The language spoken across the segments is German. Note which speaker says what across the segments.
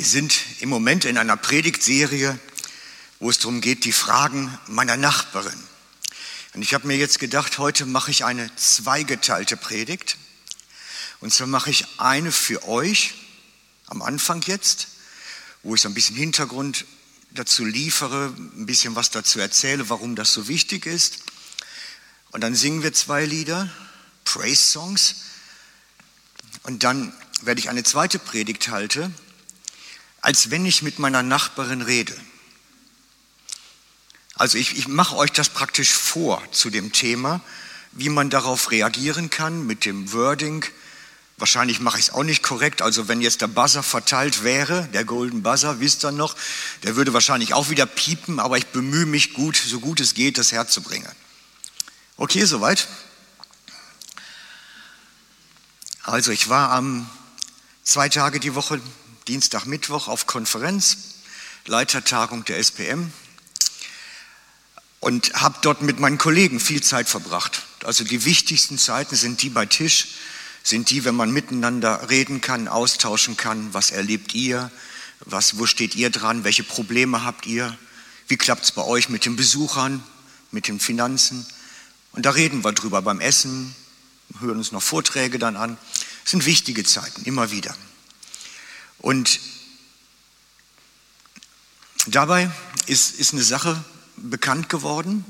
Speaker 1: Wir sind im Moment in einer Predigtserie, wo es darum geht, die Fragen meiner Nachbarin. Und ich habe mir jetzt gedacht, heute mache ich eine zweigeteilte Predigt. Und zwar mache ich eine für euch am Anfang jetzt, wo ich so ein bisschen Hintergrund dazu liefere, ein bisschen was dazu erzähle, warum das so wichtig ist. Und dann singen wir zwei Lieder, Praise Songs. Und dann werde ich eine zweite Predigt halten, als wenn ich mit meiner Nachbarin rede. Also ich, ich mache euch das praktisch vor zu dem Thema, wie man darauf reagieren kann mit dem Wording. Wahrscheinlich mache ich es auch nicht korrekt. Also wenn jetzt der Buzzer verteilt wäre, der Golden Buzzer, wisst ihr noch, der würde wahrscheinlich auch wieder piepen, aber ich bemühe mich gut, so gut es geht, das herzubringen. Okay, soweit? Also ich war am zwei Tage die Woche, Dienstag, Mittwoch auf Konferenz, Leitertagung der SPM und habe dort mit meinen Kollegen viel Zeit verbracht. Also die wichtigsten Zeiten sind die bei Tisch, sind die, wenn man miteinander reden kann, austauschen kann, was erlebt ihr, was, wo steht ihr dran, welche Probleme habt ihr, wie klappt es bei euch mit den Besuchern, mit den Finanzen. Und da reden wir drüber beim Essen, hören uns noch Vorträge dann an. Es sind wichtige Zeiten, immer wieder. Und dabei ist, ist eine Sache bekannt geworden.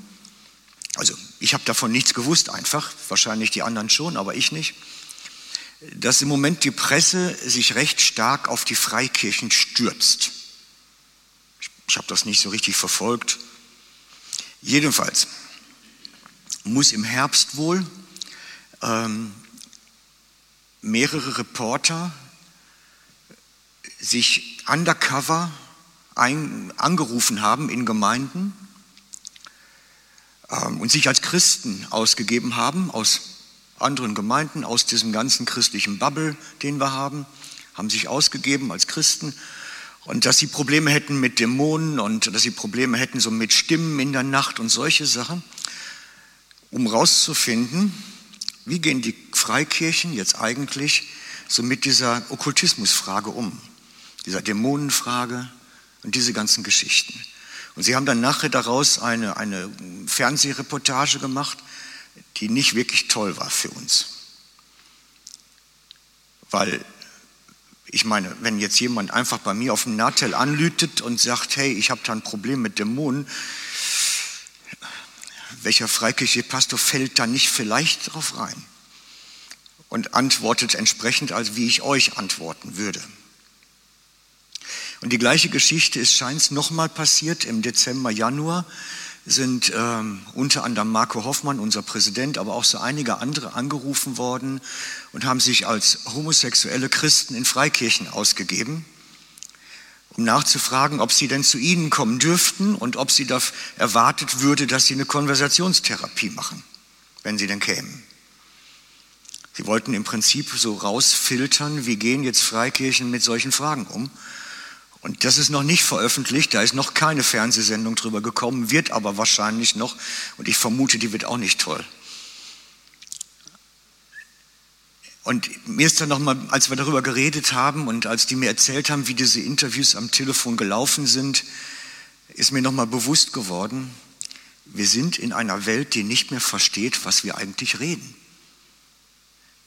Speaker 1: Also ich habe davon nichts gewusst einfach, wahrscheinlich die anderen schon, aber ich nicht. Dass im Moment die Presse sich recht stark auf die Freikirchen stürzt. Ich, ich habe das nicht so richtig verfolgt. Jedenfalls muss im Herbst wohl ähm, mehrere Reporter sich undercover ein, angerufen haben in Gemeinden ähm, und sich als Christen ausgegeben haben aus anderen Gemeinden, aus diesem ganzen christlichen Bubble, den wir haben, haben sich ausgegeben als Christen. Und dass sie Probleme hätten mit Dämonen und dass sie Probleme hätten so mit Stimmen in der Nacht und solche Sachen, um rauszufinden, wie gehen die Freikirchen jetzt eigentlich so mit dieser Okkultismusfrage um, dieser Dämonenfrage und diese ganzen Geschichten? Und sie haben dann nachher daraus eine, eine Fernsehreportage gemacht, die nicht wirklich toll war für uns. Weil ich meine, wenn jetzt jemand einfach bei mir auf dem Nahtel anlütet und sagt, hey, ich habe da ein Problem mit Dämonen, welcher freikirchliche Pastor fällt da nicht vielleicht drauf rein und antwortet entsprechend, als wie ich euch antworten würde. Und die gleiche Geschichte ist scheint nochmal passiert im Dezember, Januar sind ähm, unter anderem Marco Hoffmann, unser Präsident, aber auch so einige andere angerufen worden und haben sich als homosexuelle Christen in Freikirchen ausgegeben um nachzufragen, ob sie denn zu ihnen kommen dürften und ob sie da erwartet würde, dass sie eine Konversationstherapie machen, wenn sie denn kämen. Sie wollten im Prinzip so rausfiltern, wie gehen jetzt Freikirchen mit solchen Fragen um. Und das ist noch nicht veröffentlicht, da ist noch keine Fernsehsendung drüber gekommen, wird aber wahrscheinlich noch, und ich vermute, die wird auch nicht toll. Und mir ist dann nochmal, als wir darüber geredet haben und als die mir erzählt haben, wie diese Interviews am Telefon gelaufen sind, ist mir nochmal bewusst geworden, wir sind in einer Welt, die nicht mehr versteht, was wir eigentlich reden.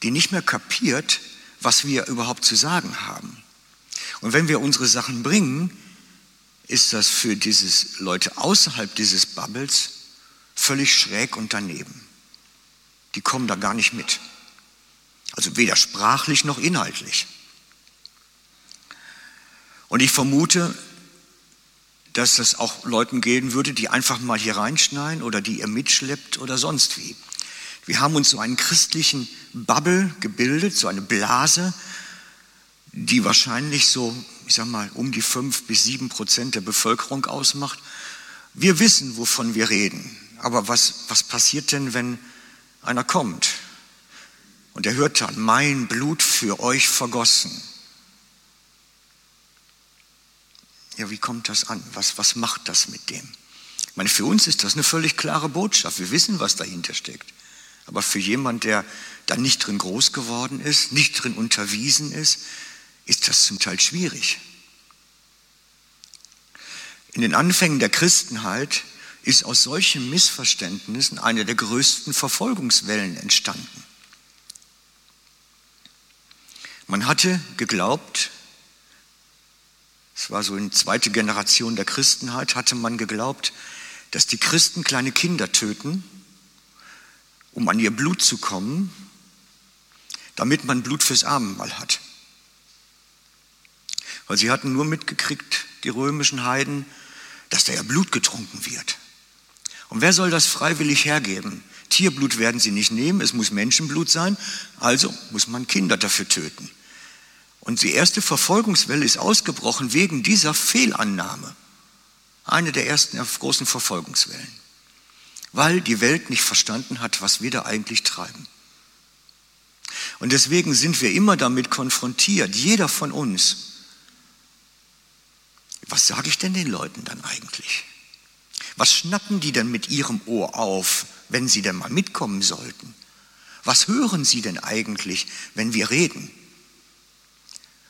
Speaker 1: Die nicht mehr kapiert, was wir überhaupt zu sagen haben. Und wenn wir unsere Sachen bringen, ist das für diese Leute außerhalb dieses Bubbles völlig schräg und daneben. Die kommen da gar nicht mit. Also weder sprachlich noch inhaltlich. Und ich vermute, dass das auch Leuten gehen würde, die einfach mal hier reinschneiden oder die ihr mitschleppt oder sonst wie. Wir haben uns so einen christlichen Bubble gebildet, so eine Blase, die wahrscheinlich so, ich sag mal, um die fünf bis sieben Prozent der Bevölkerung ausmacht. Wir wissen, wovon wir reden. Aber was, was passiert denn, wenn einer kommt und er hört dann, mein Blut für euch vergossen. Ja, wie kommt das an? Was, was macht das mit dem? Ich meine, für uns ist das eine völlig klare Botschaft. Wir wissen, was dahinter steckt. Aber für jemand, der da nicht drin groß geworden ist, nicht drin unterwiesen ist, ist das zum Teil schwierig. In den Anfängen der Christenheit ist aus solchen Missverständnissen eine der größten Verfolgungswellen entstanden. Man hatte geglaubt, es war so in zweite Generation der Christenheit, hatte man geglaubt, dass die Christen kleine Kinder töten, um an ihr Blut zu kommen, damit man Blut fürs Abendmahl hat. Weil sie hatten nur mitgekriegt, die römischen Heiden, dass da ja Blut getrunken wird. Und wer soll das freiwillig hergeben? Tierblut werden sie nicht nehmen, es muss Menschenblut sein, also muss man Kinder dafür töten. Und die erste Verfolgungswelle ist ausgebrochen wegen dieser Fehlannahme. Eine der ersten großen Verfolgungswellen. Weil die Welt nicht verstanden hat, was wir da eigentlich treiben. Und deswegen sind wir immer damit konfrontiert, jeder von uns. Was sage ich denn den Leuten dann eigentlich? Was schnappen die denn mit ihrem Ohr auf, wenn sie denn mal mitkommen sollten? Was hören sie denn eigentlich, wenn wir reden?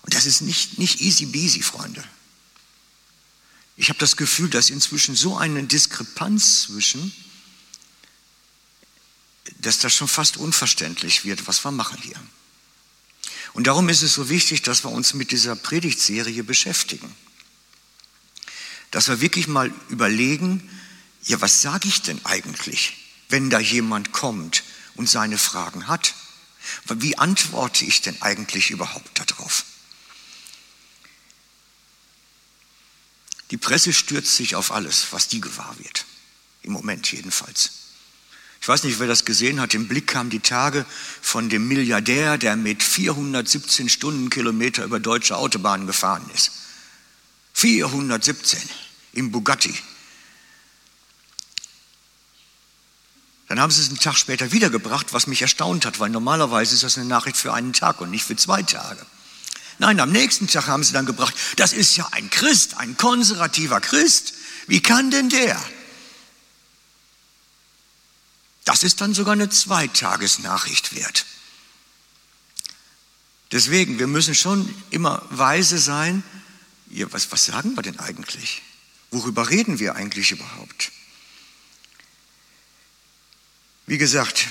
Speaker 1: Und das ist nicht, nicht easy beasy, Freunde. Ich habe das Gefühl, dass inzwischen so eine Diskrepanz zwischen, dass das schon fast unverständlich wird, was wir machen hier. Und darum ist es so wichtig, dass wir uns mit dieser Predigtserie beschäftigen. Dass wir wirklich mal überlegen, ja, was sage ich denn eigentlich, wenn da jemand kommt und seine Fragen hat? Wie antworte ich denn eigentlich überhaupt darauf? Die Presse stürzt sich auf alles, was die gewahr wird. Im Moment jedenfalls. Ich weiß nicht, wer das gesehen hat. Im Blick kamen die Tage von dem Milliardär, der mit 417 Stundenkilometer über deutsche Autobahnen gefahren ist. 417 im Bugatti. Dann haben sie es einen Tag später wiedergebracht, was mich erstaunt hat, weil normalerweise ist das eine Nachricht für einen Tag und nicht für zwei Tage. Nein, am nächsten Tag haben sie dann gebracht, das ist ja ein Christ, ein konservativer Christ. Wie kann denn der? Das ist dann sogar eine Zweitagesnachricht wert. Deswegen, wir müssen schon immer weise sein. Ja, was, was sagen wir denn eigentlich? Worüber reden wir eigentlich überhaupt? Wie gesagt,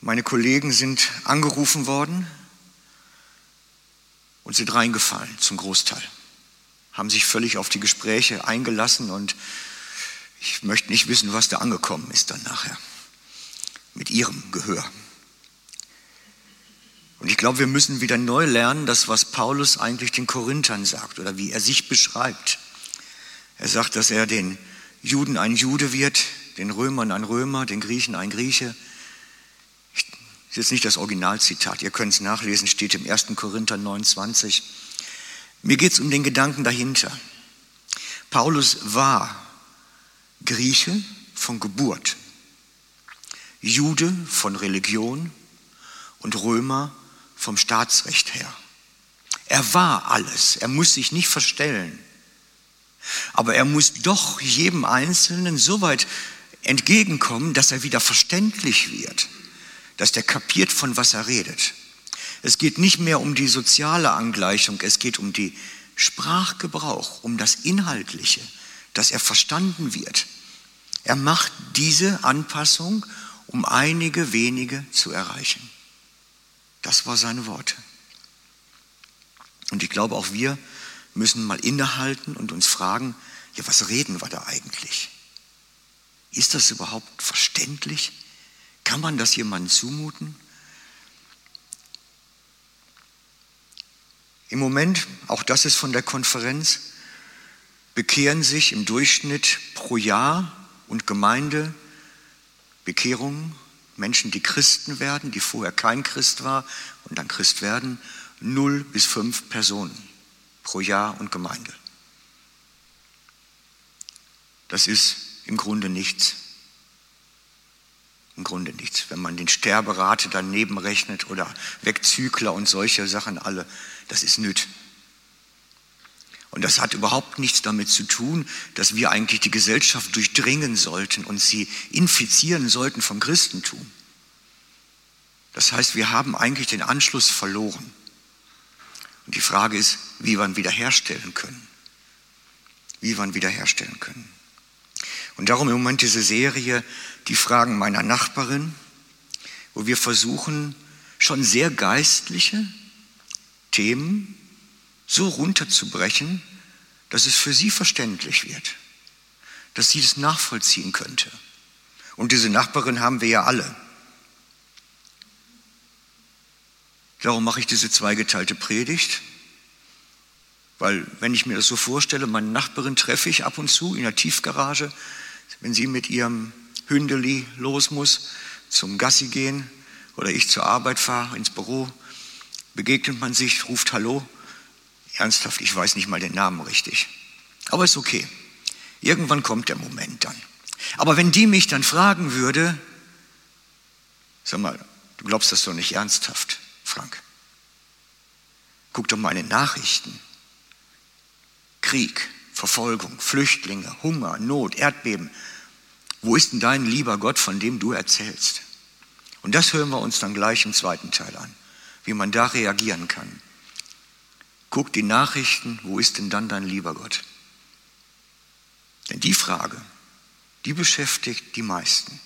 Speaker 1: meine Kollegen sind angerufen worden und sind reingefallen zum Großteil, haben sich völlig auf die Gespräche eingelassen und ich möchte nicht wissen, was da angekommen ist dann nachher mit ihrem Gehör. Und ich glaube, wir müssen wieder neu lernen, das, was Paulus eigentlich den Korinthern sagt oder wie er sich beschreibt. Er sagt, dass er den Juden ein Jude wird, den Römern ein Römer, den Griechen ein Grieche, das ist jetzt nicht das Originalzitat, ihr könnt es nachlesen, steht im 1. Korinther 29. Mir geht es um den Gedanken dahinter. Paulus war Grieche von Geburt, Jude von Religion und Römer vom Staatsrecht her. Er war alles, er muss sich nicht verstellen, aber er muss doch jedem Einzelnen so weit entgegenkommen, dass er wieder verständlich wird dass der kapiert, von was er redet. Es geht nicht mehr um die soziale Angleichung, es geht um die Sprachgebrauch, um das Inhaltliche, dass er verstanden wird. Er macht diese Anpassung, um einige wenige zu erreichen. Das war seine Worte. Und ich glaube, auch wir müssen mal innehalten und uns fragen, ja, was reden wir da eigentlich? Ist das überhaupt verständlich? Kann man das jemandem zumuten? Im Moment, auch das ist von der Konferenz, bekehren sich im Durchschnitt pro Jahr und Gemeinde Bekehrungen, Menschen, die Christen werden, die vorher kein Christ war und dann Christ werden, null bis fünf Personen pro Jahr und Gemeinde. Das ist im Grunde nichts im Grunde nichts. Wenn man den Sterberate daneben rechnet oder Wegzügler und solche Sachen alle, das ist nüt. Und das hat überhaupt nichts damit zu tun, dass wir eigentlich die Gesellschaft durchdringen sollten und sie infizieren sollten vom Christentum. Das heißt, wir haben eigentlich den Anschluss verloren. Und die Frage ist, wie wir ihn wiederherstellen können. wie wir ihn wiederherstellen können. Und darum im Moment diese Serie, die Fragen meiner Nachbarin, wo wir versuchen, schon sehr geistliche Themen so runterzubrechen, dass es für sie verständlich wird, dass sie es nachvollziehen könnte. Und diese Nachbarin haben wir ja alle. Darum mache ich diese zweigeteilte Predigt, weil wenn ich mir das so vorstelle, meine Nachbarin treffe ich ab und zu in der Tiefgarage, wenn sie mit ihrem Hündeli los muss zum Gassi gehen oder ich zur Arbeit fahre ins Büro, begegnet man sich, ruft Hallo. Ernsthaft, ich weiß nicht mal den Namen richtig. Aber ist okay. Irgendwann kommt der Moment dann. Aber wenn die mich dann fragen würde, sag mal, du glaubst das doch nicht ernsthaft, Frank. Guck doch mal in den Nachrichten. Krieg, Verfolgung, Flüchtlinge, Hunger, Not, Erdbeben. Wo ist denn dein lieber Gott, von dem du erzählst? Und das hören wir uns dann gleich im zweiten Teil an, wie man da reagieren kann. Guck die Nachrichten, wo ist denn dann dein lieber Gott? Denn die Frage, die beschäftigt die meisten.